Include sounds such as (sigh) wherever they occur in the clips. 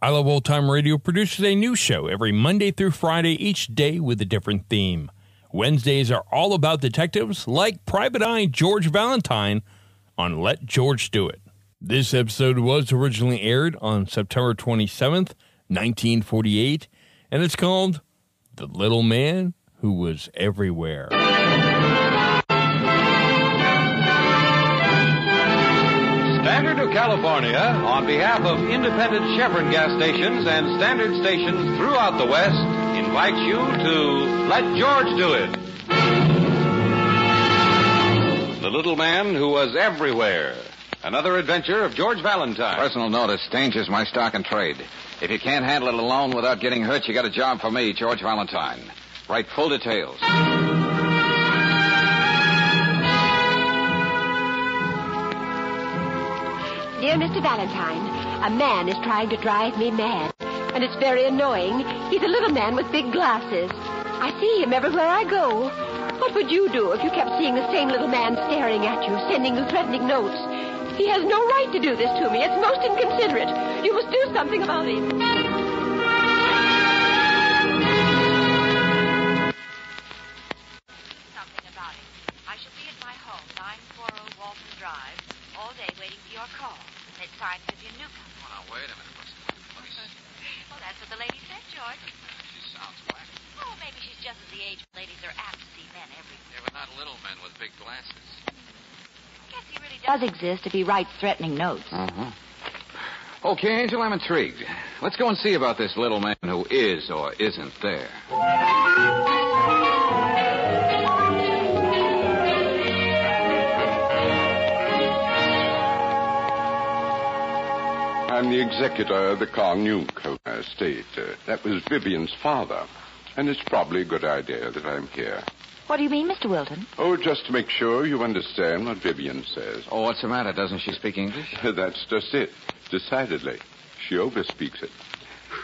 I Love Old Time Radio produces a new show every Monday through Friday, each day with a different theme. Wednesdays are all about detectives like Private Eye George Valentine on Let George Do It. This episode was originally aired on September 27th, 1948, and it's called The Little Man Who Was Everywhere. Standard of California, on behalf of independent Chevron gas stations and standard stations throughout the West, invites you to Let George Do It. The little man who was everywhere. Another adventure of George Valentine. Personal notice, danger's my stock and trade. If you can't handle it alone without getting hurt, you got a job for me, George Valentine. Write full details. Dear Mr. Valentine, a man is trying to drive me mad. And it's very annoying. He's a little man with big glasses. I see him everywhere I go. What would you do if you kept seeing the same little man staring at you, sending you threatening notes? He has no right to do this to me. It's most inconsiderate. You must do something about him. Does exist if he writes threatening notes. Uh-huh. Okay, Angel, I'm intrigued. Let's go and see about this little man who is or isn't there. I'm the executor of the Carnuke estate. Uh, that was Vivian's father. And it's probably a good idea that I'm here. What do you mean, Mr. Wilton? Oh, just to make sure you understand what Vivian says. Oh, what's the matter? Doesn't she speak English? (laughs) That's just it. Decidedly. She overspeaks it.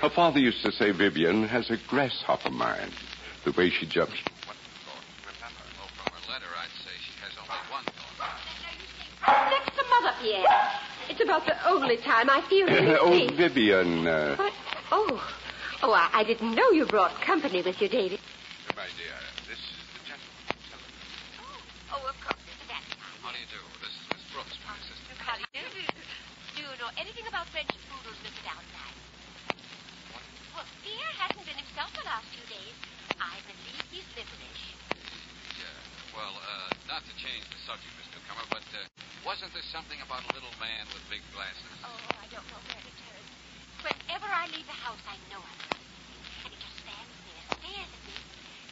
Her father used to say Vivian has a grasshopper mind. The way she jumps. What thought? Remember, oh, from her letter, I'd say she has only one thought. Next to Mother, Pierre. It's about the only time I feel really (laughs) oh. Vivian. Uh, What? Oh. Oh, I, I didn't know you brought company with you, David. my dear, this is the gentleman. Oh, of course, Mr. Valentine. How do you do? This is Miss Brooks, my assistant. How do you do? Do you know anything about French poodles, Mr. Valentine? Well, Pierre hasn't been himself the last few days. I believe he's liverish. Yeah. Well, uh, not to change the subject, Miss Newcomer, but uh, wasn't there something about a little man with big glasses? Oh, I don't know where to turn. Whenever I leave the house, I know I'm going And he just stands there, stares at me.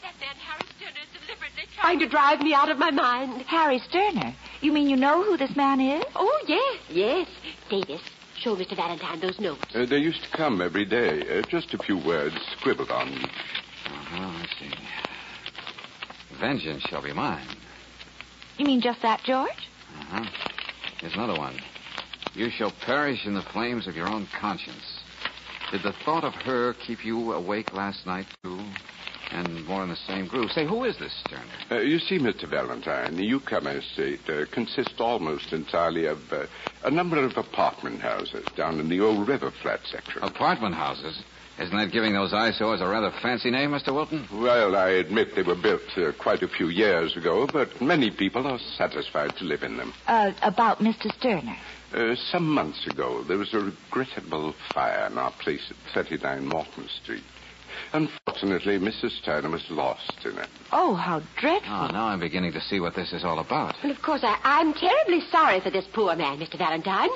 That man, Harry Sterner, is deliberately Trying to drive me out of my mind. Harry Sterner. You mean you know who this man is? Oh, yes, yes. Davis, show Mr. Valentine those notes. Uh, they used to come every day. Uh, just a few words scribbled on each. Uh-huh, I see. Vengeance shall be mine. You mean just that, George? Uh-huh. Here's another one. You shall perish in the flames of your own conscience. Did the thought of her keep you awake last night, too? And more in the same groove. Say, who is this Sterner? Uh, you see, Mr. Valentine, the Newcomer estate uh, consists almost entirely of uh, a number of apartment houses down in the old river flat section. Apartment houses? Isn't that giving those eyesores a rather fancy name, Mr. Wilton? Well, I admit they were built uh, quite a few years ago, but many people are satisfied to live in them. Uh, about Mr. Sterner. Uh, some months ago, there was a regrettable fire in our place at 39 Morton Street. Unfortunately, Mrs. Sterner was lost in it. Oh, how dreadful. Oh, now I'm beginning to see what this is all about. Well, of course, I, I'm terribly sorry for this poor man, Mr. Valentine.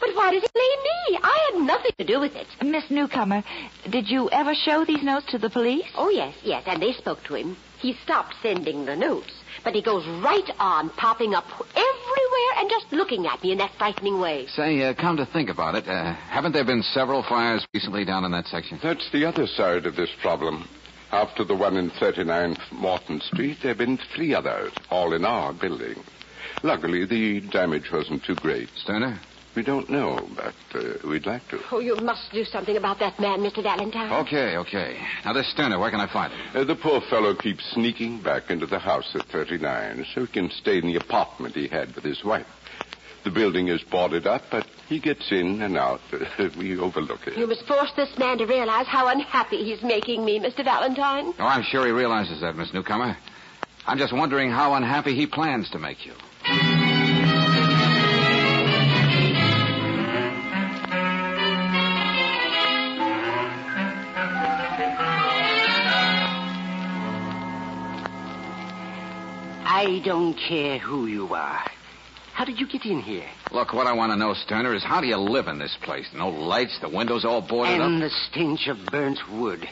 But why does he blame me? I had nothing to do with it. Miss Newcomer, did you ever show these notes to the police? Oh, yes, yes, and they spoke to him. He stopped sending the notes, but he goes right on popping up everywhere and just looking at me in that frightening way. Say, uh, come to think about it, uh, haven't there been several fires recently down in that section? That's the other side of this problem. After the one in 39 Morton Street, there have been three others, all in our building. Luckily, the damage wasn't too great. Sterner? We don't know, but uh, we'd like to. Oh, you must do something about that man, Mr. Valentine. Okay, okay. Now, this Sterner, where can I find him? Uh, the poor fellow keeps sneaking back into the house at 39 so he can stay in the apartment he had with his wife. The building is boarded up, but he gets in and out. (laughs) we overlook it. You must force this man to realize how unhappy he's making me, Mr. Valentine. Oh, I'm sure he realizes that, Miss Newcomer. I'm just wondering how unhappy he plans to make you. I don't care who you are. How did you get in here? Look, what I want to know, Sterner, is how do you live in this place? No lights, the windows all boarded up, and up. the stench of burnt wood.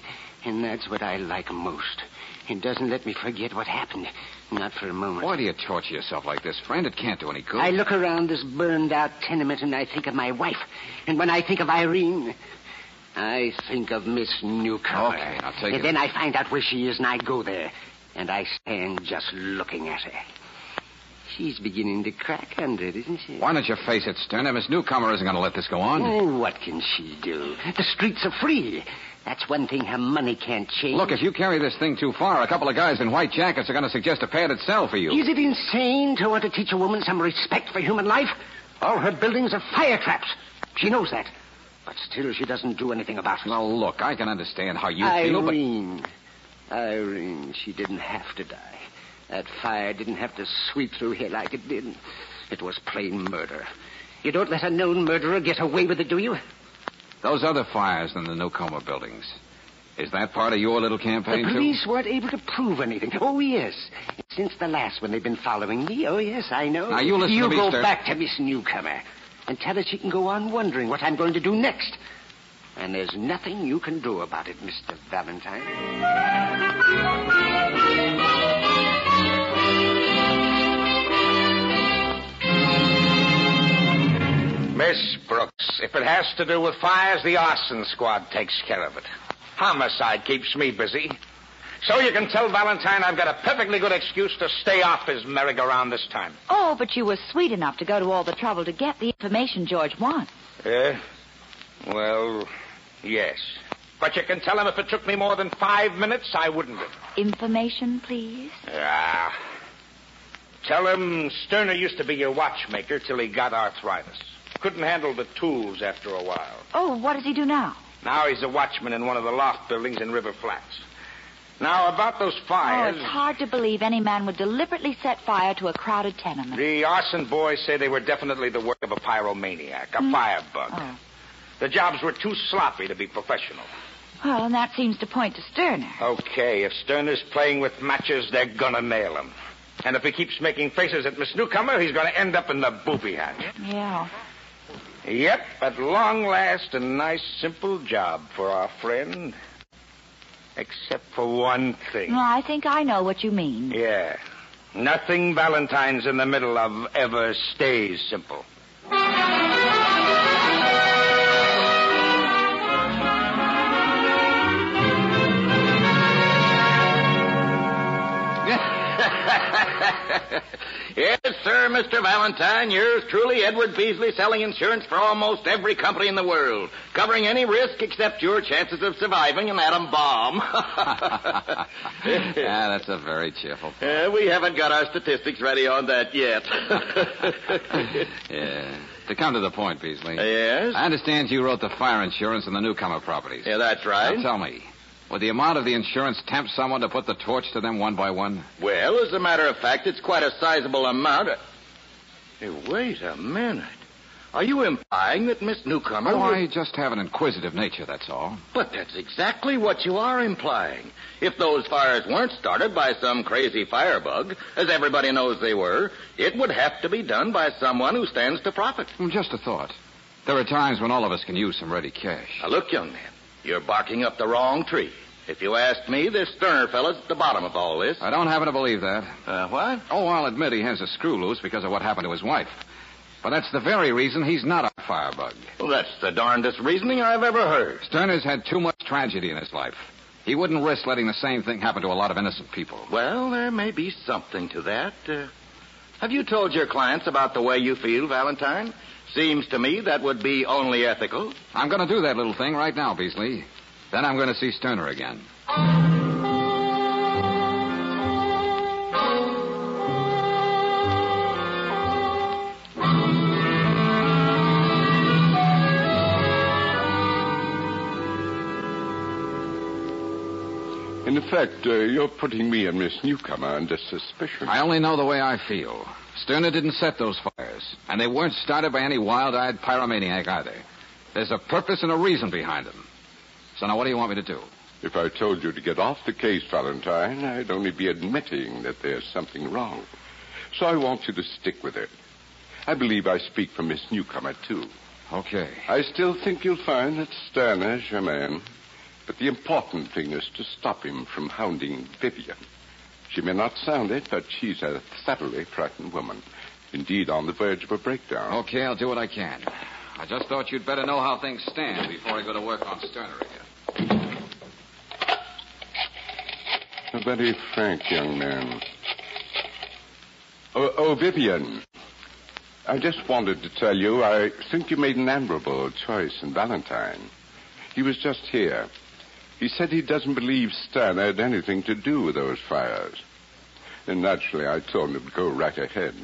And that's what I like most. It doesn't let me forget what happened. Not for a moment. Why do you torture yourself like this, friend? It can't do any good. I look around this burned out tenement and I think of my wife. And when I think of Irene, I think of Miss Newcomer. Okay, now take and it. then I find out where she is and I go there. And I stand just looking at her. She's beginning to crack under it, isn't she? Why don't you face it, Sterner? Miss Newcomer isn't going to let this go on. Oh, what can she do? The streets are free. That's one thing her money can't change. Look, if you carry this thing too far, a couple of guys in white jackets are going to suggest a padded cell for you. Is it insane to want to teach a woman some respect for human life? All her buildings are fire traps. She knows that. But still, she doesn't do anything about it. Now, look, I can understand how you feel, but... Irene. She didn't have to die. That fire didn't have to sweep through here like it did. It was plain murder. You don't let a known murderer get away with it, do you? Those other fires in the Newcomer buildings. Is that part of your little campaign, the too? police weren't able to prove anything. Oh, yes. Since the last one, they've been following me. Oh, yes, I know. Now, you listen you to me, You go back to Miss Newcomer and tell her she can go on wondering what I'm going to do next. And there's nothing you can do about it, Mr. Valentine. Miss Brooks, if it has to do with fires, the arson squad takes care of it. Homicide keeps me busy. So you can tell Valentine I've got a perfectly good excuse to stay off his merry-go-round this time. Oh, but you were sweet enough to go to all the trouble to get the information George wants. Eh? Well, yes. But you can tell him if it took me more than five minutes, I wouldn't have. Information, please. Ah. Tell him Sterner used to be your watchmaker till he got arthritis. Couldn't handle the tools after a while. Oh, what does he do now? Now he's a watchman in one of the loft buildings in River Flats. Now, about those fires. Oh, it's hard to believe any man would deliberately set fire to a crowded tenement. The arson boys say they were definitely the work of a pyromaniac, a firebug. Oh. The jobs were too sloppy to be professional. Well, and that seems to point to Sterner. Okay, if Sterner's playing with matches, they're gonna nail him. And if he keeps making faces at Miss Newcomer, he's gonna end up in the booby hatch. Yeah. Yep, at long last, a nice, simple job for our friend. Except for one thing. Well, I think I know what you mean. Yeah. Nothing Valentine's in the middle of ever stays simple. (laughs) Yes, sir, Mr. Valentine. Yours truly, Edward Beasley, selling insurance for almost every company in the world, covering any risk except your chances of surviving an atom bomb. yeah, (laughs) that's a very cheerful. Uh, we haven't got our statistics ready on that yet. (laughs) Yeah. To come to the point, Beasley. yes? I understand you wrote the fire insurance on the newcomer properties. Yeah, that's right. Now tell me, would the amount of the insurance tempt someone to put the torch to them one by one? Well, as a matter of fact, it's quite a sizable amount. Hey, wait a minute. Are you implying that Miss Newcomer... Oh, would- I just have an inquisitive nature, that's all. But that's exactly what you are implying. If those fires weren't started by some crazy firebug, as everybody knows they were, it would have to be done by someone who stands to profit. Well, just a thought. There are times when all of us can use some ready cash. Now, look, young man, you're barking up the wrong tree. If you ask me, this Sterner fellow's at the bottom of all this. I don't happen to believe that. Uh, what? Oh, I'll admit he has a screw loose because of what happened to his wife. But that's the very reason he's not a firebug. Well, that's the darndest reasoning I've ever heard. Sterner's had too much tragedy in his life. He wouldn't risk letting the same thing happen to a lot of innocent people. Well, there may be something to that. Uh, have you told your clients about the way you feel, Valentine? Seems to me that would be only ethical. I'm going to do that little thing right now, Beasley. Then I'm going to see Sterner again. In fact, uh, you're putting me and Miss Newcomer under suspicion. I only know the way I feel. Sterner didn't set those fires, and they weren't started by any wild-eyed pyromaniac either. There's a purpose and a reason behind them. So now, what do you want me to do? If I told you to get off the case, Valentine, I'd only be admitting that there's something wrong. So I want you to stick with it. I believe I speak for Miss Newcomer, too. Okay. I still think you'll find that Sterner's your man. But the important thing is to stop him from hounding Vivian. She may not sound it, but she's a thoroughly frightened woman. Indeed, on the verge of a breakdown. Okay, I'll do what I can. I just thought you'd better know how things stand before I go to work on Sterner again. A very frank young man. Oh, oh, Vivian. I just wanted to tell you I think you made an admirable choice in Valentine. He was just here. He said he doesn't believe Stan had anything to do with those fires. And naturally, I told him to go right ahead.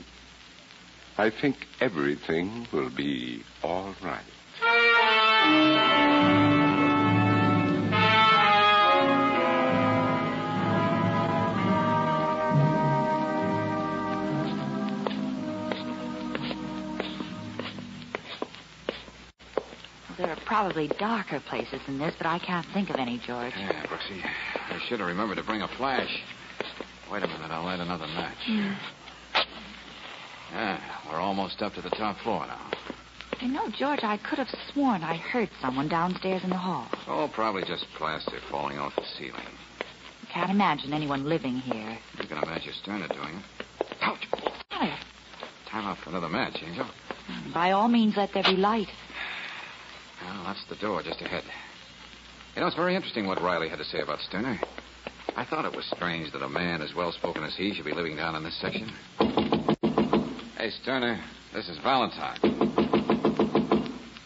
I think everything will be all right. There are probably darker places than this, but I can't think of any, George. Yeah, Brooksy. I should have remembered to bring a flash. Wait a minute, I'll light another match. Yeah, we're almost up to the top floor now. You know, George, I could have sworn I heard someone downstairs in the hall. Oh, probably just plaster falling off the ceiling. Can't imagine anyone living here. You can imagine Sterner doing it. Ouch! Stanley, Time out for another match, Angel. by all means, let there be light. Well, that's the door just ahead. You know, it's very interesting what Riley had to say about Sterner. I thought it was strange that a man as well spoken as he should be living down in this section. Hey, Sterner, this is Valentine.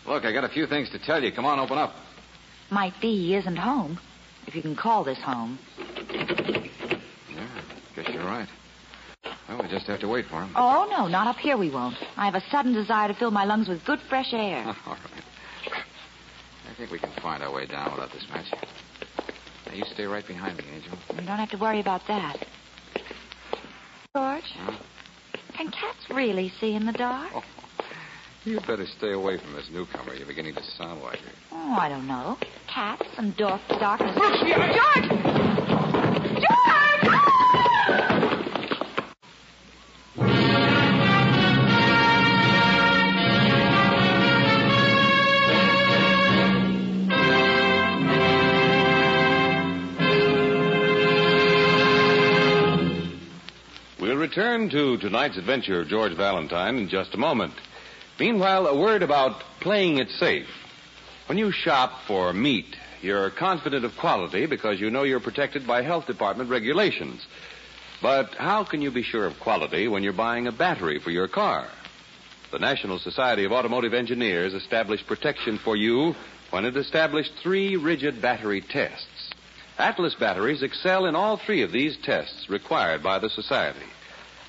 Look, I got a few things to tell you. Come on, open up. Might be he isn't home, if you can call this home. Yeah, guess you're right. Well, we just have to wait for him. Oh, no, not up here we won't. I have a sudden desire to fill my lungs with good fresh air. (laughs) All right. I think we can find our way down without this match. Now, you stay right behind me, Angel. You don't have to worry about that. George, Huh? can cats really see in the dark? Oh, you better stay away from this newcomer. You're beginning to sound like her. Oh, I don't know. Cats and dark darkness. George! George! Return to tonight's adventure of George Valentine in just a moment. Meanwhile, a word about playing it safe. When you shop for meat, you're confident of quality because you know you're protected by health department regulations. But how can you be sure of quality when you're buying a battery for your car? The National Society of Automotive Engineers established protection for you when it established three rigid battery tests. Atlas batteries excel in all three of these tests required by the Society.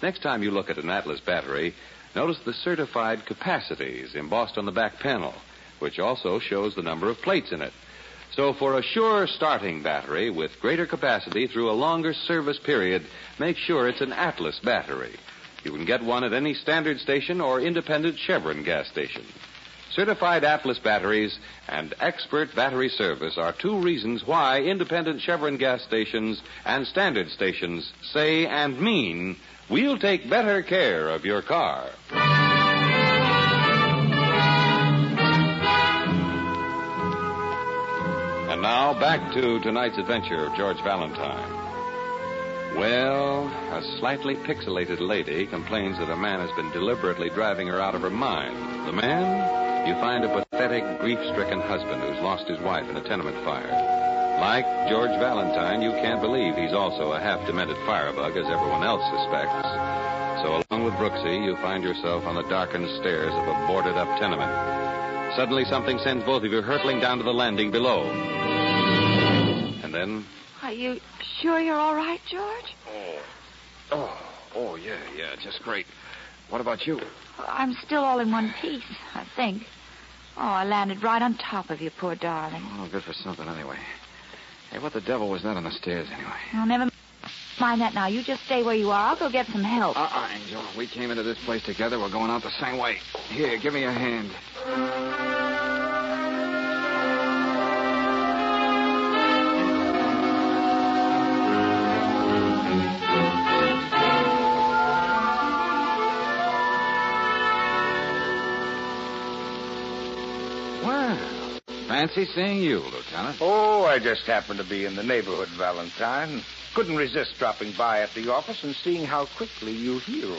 Next time you look at an Atlas battery, notice the certified capacities embossed on the back panel, which also shows the number of plates in it. So for a sure starting battery with greater capacity through a longer service period, make sure it's an Atlas battery. You can get one at any standard station or independent Chevron gas station. Certified Atlas batteries and expert battery service are two reasons why independent Chevron gas stations and standard stations say and mean we'll take better care of your car. And now back to tonight's adventure of George Valentine. Well, a slightly pixelated lady complains that a man has been deliberately driving her out of her mind. The man? You find a pathetic, grief stricken husband who's lost his wife in a tenement fire. Like George Valentine, you can't believe he's also a half demented firebug, as everyone else suspects. So, along with Brooksy, you find yourself on the darkened stairs of a boarded up tenement. Suddenly, something sends both of you hurtling down to the landing below. And then Are you sure you're all right, George? Oh, oh, oh, yeah, yeah, just great. What about you? I'm still all in one piece, I think. Oh, I landed right on top of you, poor darling. Oh, good for something anyway. Hey, what the devil was that on the stairs anyway? Oh, never mind that now. You just stay where you are. I'll go get some help. Uh-uh, Angel. We came into this place together. We're going out the same way. Here, give me a hand. Fancy seeing you, Lieutenant. Oh, I just happened to be in the neighborhood, Valentine. Couldn't resist dropping by at the office and seeing how quickly you heal.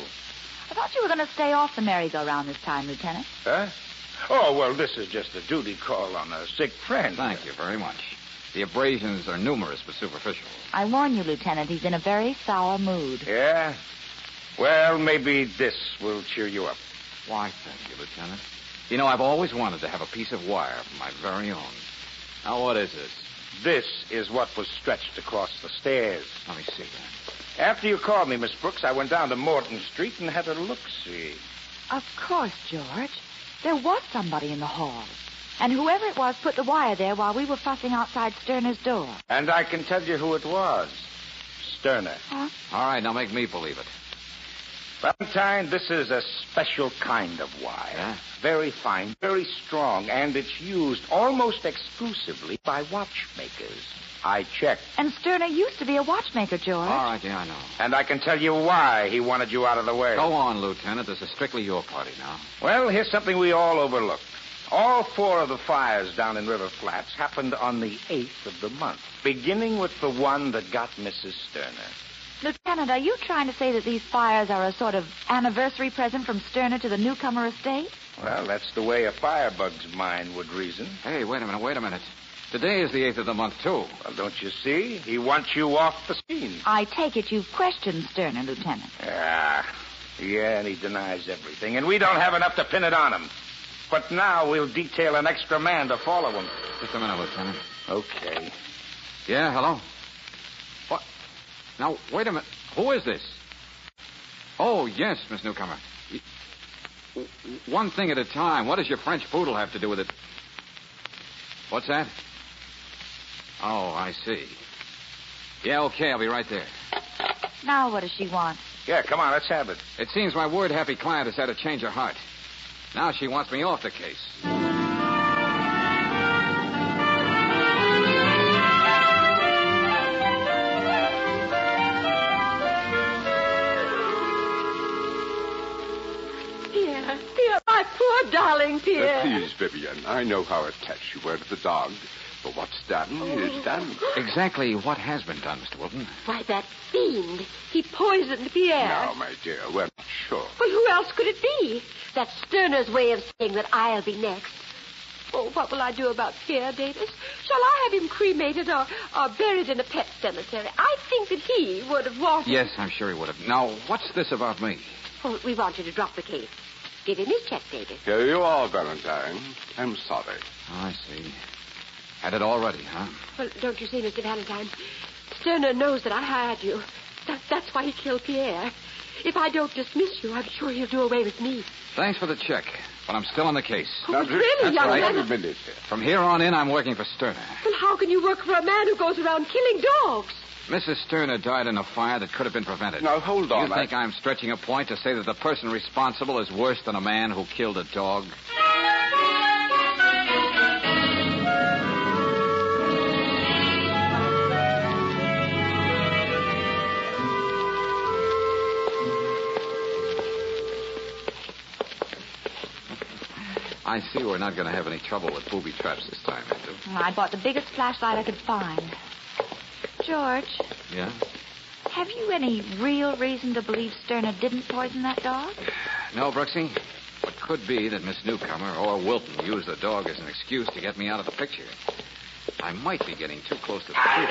I thought you were going to stay off the merry-go-round this time, Lieutenant. Huh? Oh, well, this is just a duty call on a sick friend. Thank you very much. The abrasions are numerous but superficial. I warn you, Lieutenant, he's in a very sour mood. Yeah? Well, maybe this will cheer you up. Why, thank you, Lieutenant. You know, I've always wanted to have a piece of wire of my very own. Now, what is this? This is what was stretched across the stairs. Let me see that. After you called me, Miss Brooks, I went down to Morton Street and had a look-see. Of course, George. There was somebody in the hall. And whoever it was put the wire there while we were fussing outside Sterner's door. And I can tell you who it was. Sterner. Huh? All right, now make me believe it. Valentine, this is a special kind of wire. Yeah? Very fine, very strong, and it's used almost exclusively by watchmakers. I checked. And Sterner used to be a watchmaker, George. All right, yeah, I know. And I can tell you why he wanted you out of the way. Go on, Lieutenant. This is strictly your party now. Well, here's something we all overlooked. All four of the fires down in River Flats happened on the 8th of the month, beginning with the one that got Mrs. Sterner. Lieutenant, are you trying to say that these fires are a sort of anniversary present from Sterner to the newcomer estate? Well, that's the way a firebug's mind would reason. Hey, wait a minute, wait a minute. Today is the 8th of the month, too. Well, don't you see? He wants you off the scene. I take it you've questioned Sterner, Lieutenant. Ah, yeah, and he denies everything. And we don't have enough to pin it on him. But now we'll detail an extra man to follow him. Just a minute, Lieutenant. Okay. Yeah, hello? What? Now, wait a minute. Who is this? Oh, yes, Miss Newcomer. One thing at a time. What does your French poodle have to do with it? What's that? Oh, I see. Yeah, okay, I'll be right there. Now what does she want? Yeah, come on, let's have it. It seems my word happy client has had a change of heart. Now she wants me off the case. My poor darling Uh, Pierre. please, Vivian, I know how attached you were to the dog. But what's done is done. Exactly what has been done, Mr. Wilton? Why, that fiend. He poisoned Pierre. Now, my dear, we're not sure. Well, who else could it be? That's Sterner's way of saying that I'll be next. Oh, what will I do about Pierre, Davis? Shall I have him cremated or, or buried in a pet cemetery? I think that he would have wanted. Yes, I'm sure he would have. Now, what's this about me? Oh, we want you to drop the case. Give him his check, Davis. Here you are, Valentine. I'm sorry. Oh, I see. Had it already, huh? Well, don't you see, Mr. Valentine? Sterner knows that I hired you. That, that's why he killed Pierre. If I don't dismiss you, I'm sure he'll do away with me. Thanks for the check, but I'm still on the case. Oh, but really, That's young right. man. Wait a minute. From here on in, I'm working for Sterner. Well, how can you work for a man who goes around killing dogs? Mrs. Sterner died in a fire that could have been prevented. Now, hold on. You think I... am stretching a point to say that the person responsible is worse than a man who killed a dog? I see we're not going to have any trouble with booby traps this time, Andrew. I bought the biggest flashlight I could find. George, Yeah? have you any real reason to believe Sterner didn't poison that dog? No, Brooksy. It could be that Miss Newcomer or Wilton used the dog as an excuse to get me out of the picture. I might be getting too close to the truth.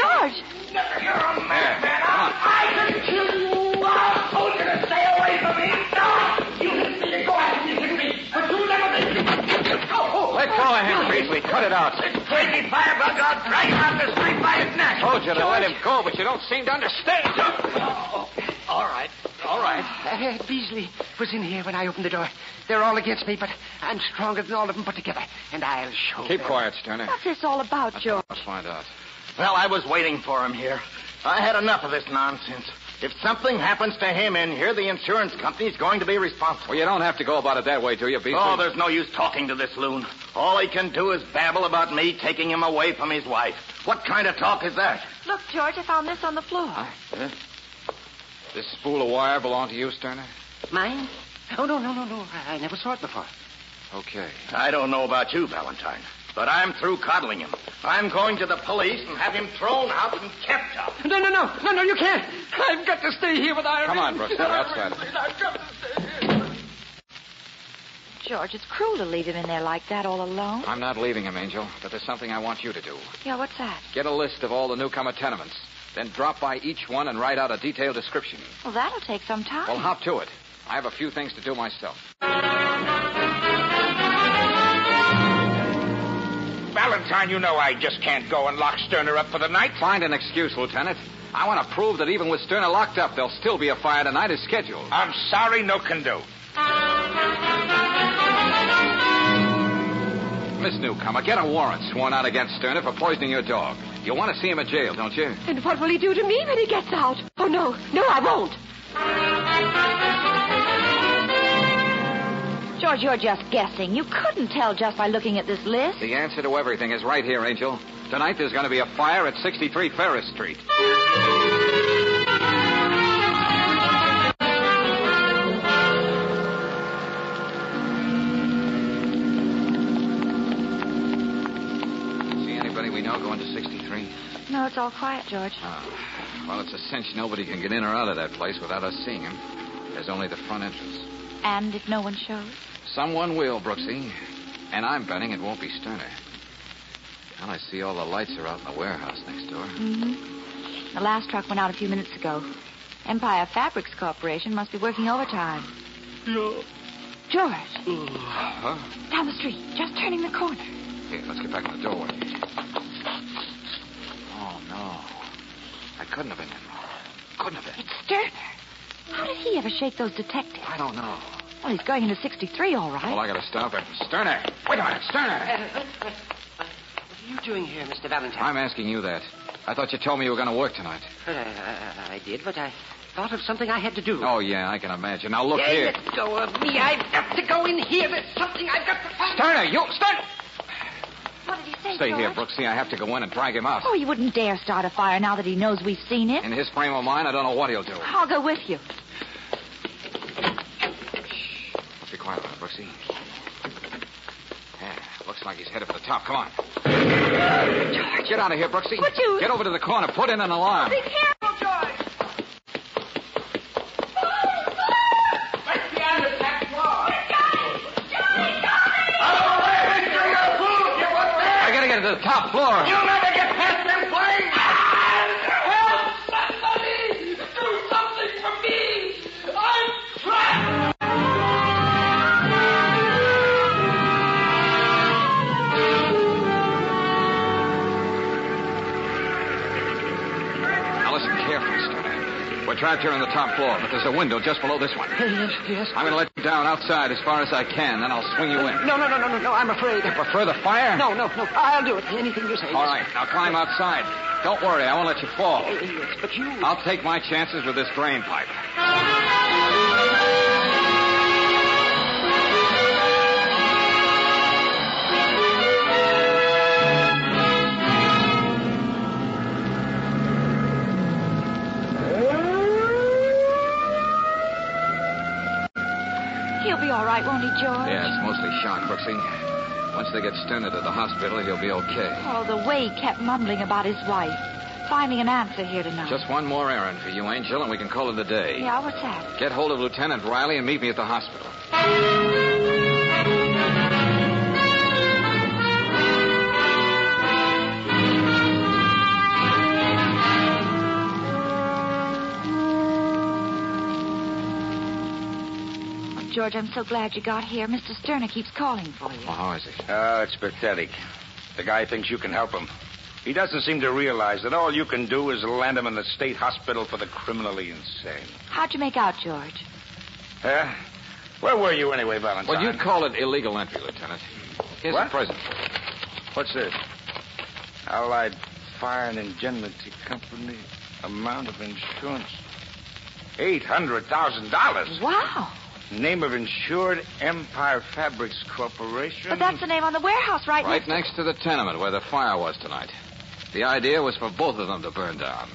George! You're a madman. Come on. Go of him, Beasley. Cut it out. Crazy firebug. I'll drag him out the street by his neck. Told you to let him go, but you don't seem to understand. All right, all right. Uh, Beasley was in here when I opened the door. They're all against me, but I'm stronger than all of them put together, and I'll show Keep them. quiet, Sterner. What's this all about, George? Let's find out. Well, I was waiting for him here. I had enough of this nonsense. If something happens to him in here, the insurance company's going to be responsible. Well, you don't have to go about it that way, do you, Beasley? Oh, there's no use talking to this loon. All he can do is babble about me taking him away from his wife. What kind of talk is that? Look, George, I found this on the floor. Huh? This spool of wire belong to you, Sterner? Mine? Oh, no, no, no, no. I, I never saw it before. Okay. I don't know about you, Valentine, but I'm through coddling him. I'm going to the police and have him thrown out and kept out. No, no, no. No, no, you can't. I've got to stay here with Irene. Come on, Brooks. We're outside. I've got to stay here. George, it's cruel to leave him in there like that all alone. I'm not leaving him, Angel, but there's something I want you to do. Yeah, what's that? Get a list of all the newcomer tenements. Then drop by each one and write out a detailed description. Well, that'll take some time. Well, hop to it. I have a few things to do myself. Valentine, you know I just can't go and lock Sterner up for the night. Find an excuse, Lieutenant. I want to prove that even with Sterner locked up, there'll still be a fire tonight as scheduled. I'm sorry, no can do. Miss Newcomer, get a warrant sworn out against Sterner for poisoning your dog. You want to see him in jail, don't you? And what will he do to me when he gets out? Oh, no. No, I won't. George, you're just guessing. You couldn't tell just by looking at this list. The answer to everything is right here, Angel. Tonight there's going to be a fire at 63 Ferris Street. See anybody we know going to 63? No, it's all quiet, George. Oh, well, it's a cinch nobody can get in or out of that place without us seeing him. There's only the front entrance. And if no one shows? Someone will, Brooksy. And I'm betting it won't be Sterner. Well, I see all the lights are out in the warehouse next door. Mm-hmm. The last truck went out a few minutes ago. Empire Fabrics Corporation must be working overtime. Yeah. George, Huh? down the street, just turning the corner. Here, let's get back in the doorway. Oh, no. I couldn't have been him. Couldn't have been. It's Sterner. How did he ever shake those detectives? I don't know. Well, he's going into 63, all right. Well, I gotta stop it. Sterner! Wait a minute, Sterner! (laughs) What are you doing here, Mr. Valentine? I'm asking you that. I thought you told me you were gonna work tonight. Well, I, I, I did, but I thought of something I had to do. Oh, yeah, I can imagine. Now, look yeah, here. let go of me. I've got to go in here. There's something I've got to find. Sterner, you... Sterner! What did he say, Stay George? here, Brooksy. I have to go in and drag him out. Oh, he wouldn't dare start a fire now that he knows we've seen it. In his frame of mind, I don't know what he'll do. I'll go with you. Be quiet, now, Brooksy. Yeah, looks like he's headed for the top. Come on. Get out of here, Brooksy. Would you- Get over to the corner. Put in an alarm. Be careful, George. I gotta get to the top floor. You'll trapped here on the top floor, but there's a window just below this one. Yes, yes. I'm going to let you down outside as far as I can, then I'll swing you in. No, no, no, no, no, no. I'm afraid. You prefer the fire? No, no, no. I'll do it. Anything you say. All right, now climb outside. Don't worry, I won't let you fall. Yes, but you. I'll take my chances with this drain pipe. Right, won't he, George? Yeah, it's mostly shock, Brooksy. Once they get Sterner to the hospital, he'll be okay. Oh, the way he kept mumbling about his wife. Finding an answer here tonight. Just one more errand for you, Angel, and we can call it a day. Yeah, what's that? Get hold of Lieutenant Riley and meet me at the hospital. George, I'm so glad you got here. Mr. Sterner keeps calling for you. Well, how is he? Oh, it's pathetic. The guy thinks you can help him. He doesn't seem to realize that all you can do is land him in the state hospital for the criminally insane. How'd you make out, George? Huh? Where were you anyway, Valentine? Well, you'd call it illegal entry, Lieutenant. Here's What? a present. What's this? Allied Fire and Indemnity Company. Amount of insurance. Eight hundred thousand dollars. Wow. Name of insured Empire Fabrics Corporation. But that's the name on the warehouse right, Right next next to the tenement where the fire was tonight. The idea was for both of them to burn down.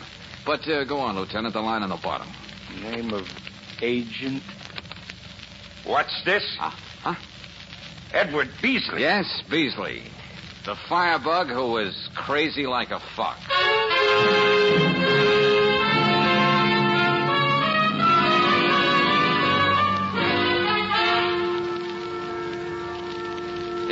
But uh, go on, Lieutenant, the line on the bottom. Name of agent. What's this? Ah, huh? Edward Beasley. Yes, Beasley. The firebug who was crazy like a fox.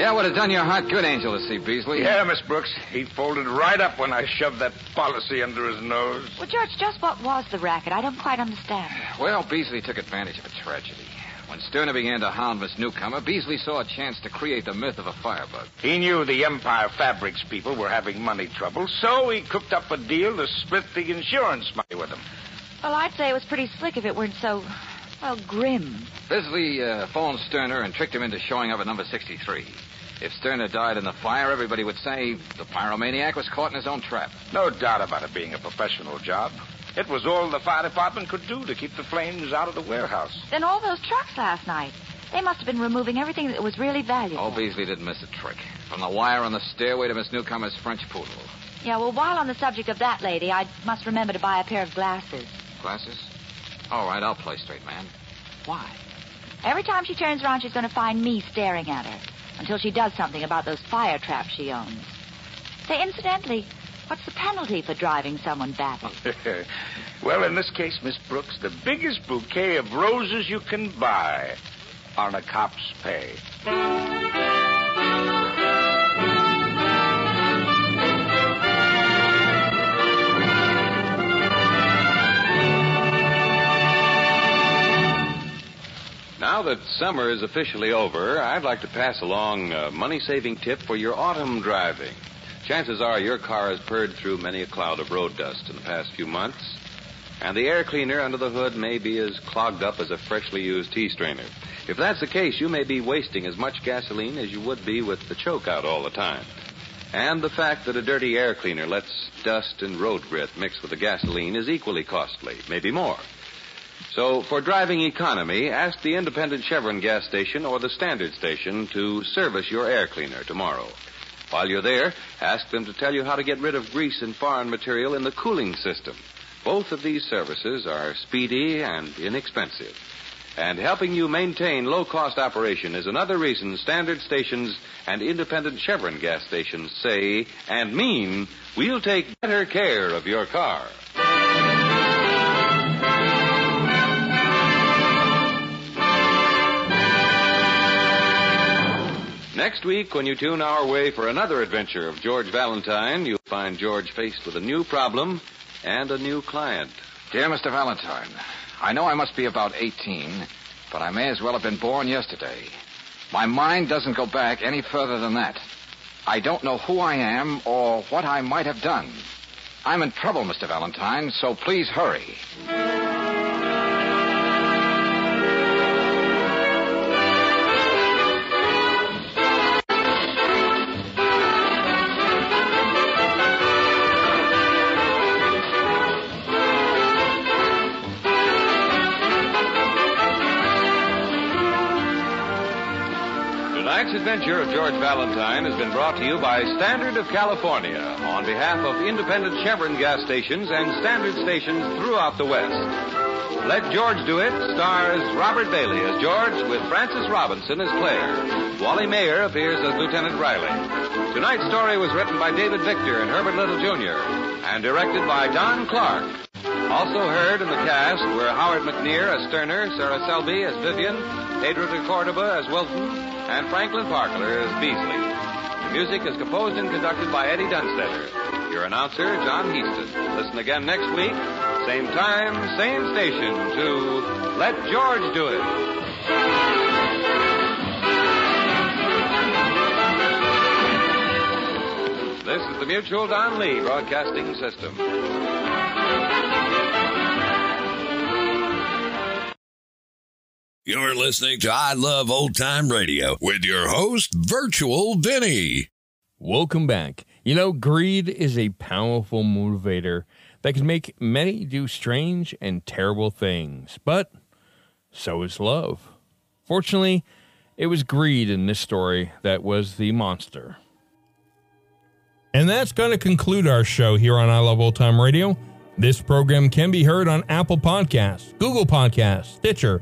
Yeah, would have done your heart good, Angel, to see Beasley. Yeah, Miss Brooks. He folded right up when I shoved that policy under his nose. Well, George, just what was the racket? I don't quite understand. Well, Beasley took advantage of a tragedy. When Sterner began to hound Miss Newcomer, Beasley saw a chance to create the myth of a firebug. He knew the Empire Fabrics people were having money trouble, so he cooked up a deal to split the insurance money with them. Well, I'd say it was pretty slick if it weren't so, well, grim. Beasley uh, phoned Sterner and tricked him into showing up at number 63. If Sterner died in the fire, everybody would say the pyromaniac was caught in his own trap. No doubt about it being a professional job. It was all the fire department could do to keep the flames out of the warehouse. Then all those trucks last night. They must have been removing everything that was really valuable. Oh, Beasley didn't miss a trick. From the wire on the stairway to Miss Newcomer's French poodle. Yeah, well, while on the subject of that lady, I must remember to buy a pair of glasses. Glasses? All right, I'll play straight, man. Why? Every time she turns around, she's going to find me staring at her until she does something about those fire traps she owns. Say, incidentally, what's the penalty for driving someone batty? (laughs) well, in this case, Miss Brooks, the biggest bouquet of roses you can buy on a cop's pay. Now that summer is officially over, I'd like to pass along a money saving tip for your autumn driving. Chances are your car has purred through many a cloud of road dust in the past few months, and the air cleaner under the hood may be as clogged up as a freshly used tea strainer. If that's the case, you may be wasting as much gasoline as you would be with the choke out all the time. And the fact that a dirty air cleaner lets dust and road grit mix with the gasoline is equally costly, maybe more. So, for driving economy, ask the independent Chevron gas station or the standard station to service your air cleaner tomorrow. While you're there, ask them to tell you how to get rid of grease and foreign material in the cooling system. Both of these services are speedy and inexpensive. And helping you maintain low cost operation is another reason standard stations and independent Chevron gas stations say and mean we'll take better care of your car. Next week, when you tune our way for another adventure of George Valentine, you'll find George faced with a new problem and a new client. Dear Mr. Valentine, I know I must be about 18, but I may as well have been born yesterday. My mind doesn't go back any further than that. I don't know who I am or what I might have done. I'm in trouble, Mr. Valentine, so please hurry. Of George Valentine has been brought to you by Standard of California on behalf of independent Chevron gas stations and Standard stations throughout the West. Let George Do It stars Robert Bailey as George with Frances Robinson as Claire. Wally Maher appears as Lieutenant Riley. Tonight's story was written by David Victor and Herbert Little Jr. and directed by Don Clark. Also heard in the cast were Howard McNear as Sterner, Sarah Selby as Vivian, Pedro de Cordoba as Wilton, and Franklin Parkler as Beasley. The music is composed and conducted by Eddie Dunstedter. Your announcer, John Heistand. Listen again next week, same time, same station, to Let George Do It. This is the Mutual Don Lee Broadcasting System. You're listening to I Love Old Time Radio with your host, Virtual Vinny. Welcome back. You know, greed is a powerful motivator that can make many do strange and terrible things, but so is love. Fortunately, it was greed in this story that was the monster. And that's going to conclude our show here on I Love Old Time Radio. This program can be heard on Apple Podcasts, Google Podcasts, Stitcher,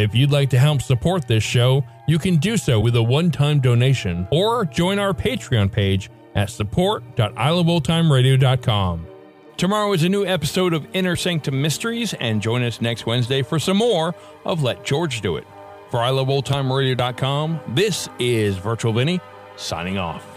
If you'd like to help support this show, you can do so with a one time donation or join our Patreon page at support.iloveoldtimeradio.com. Tomorrow is a new episode of Inner Sanctum Mysteries, and join us next Wednesday for some more of Let George Do It. For iloveoldtimeradio.com, this is Virtual Vinny signing off.